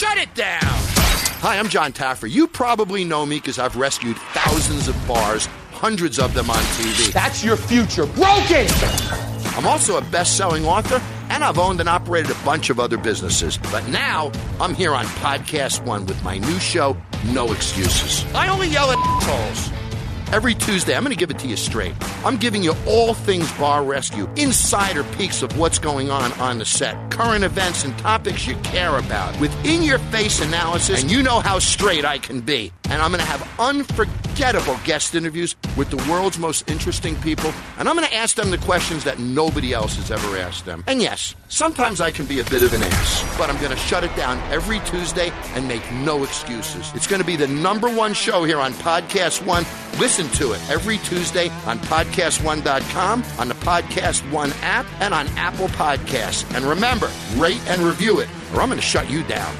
shut it down. Hi, I'm Jon Taffer. You probably know me because I've rescued thousands of bars, hundreds of them on TV. That's your future. Broken! I'm also a best selling author, and I've owned and operated a bunch of other businesses. But now I'm here on Podcast One with my new show, No Excuses. I only yell at assholes. Every Tuesday, I'm going to give it to you straight. I'm giving you all things bar rescue, insider peeks of what's going on on the set, current events and topics you care about, with in your face analysis, and you know how straight I can be. And I'm going to have unforgettable guest interviews with the world's most interesting people, and I'm going to ask them the questions that nobody else has ever asked them. And yes, sometimes I can be a bit of an ass, but I'm going to shut it down every Tuesday and make no excuses. It's going to be the number one show here on Podcast One. Listen to it every Tuesday on podcast1.com, on the Podcast One app, and on Apple Podcasts. And remember, rate and review it, or I'm going to shut you down.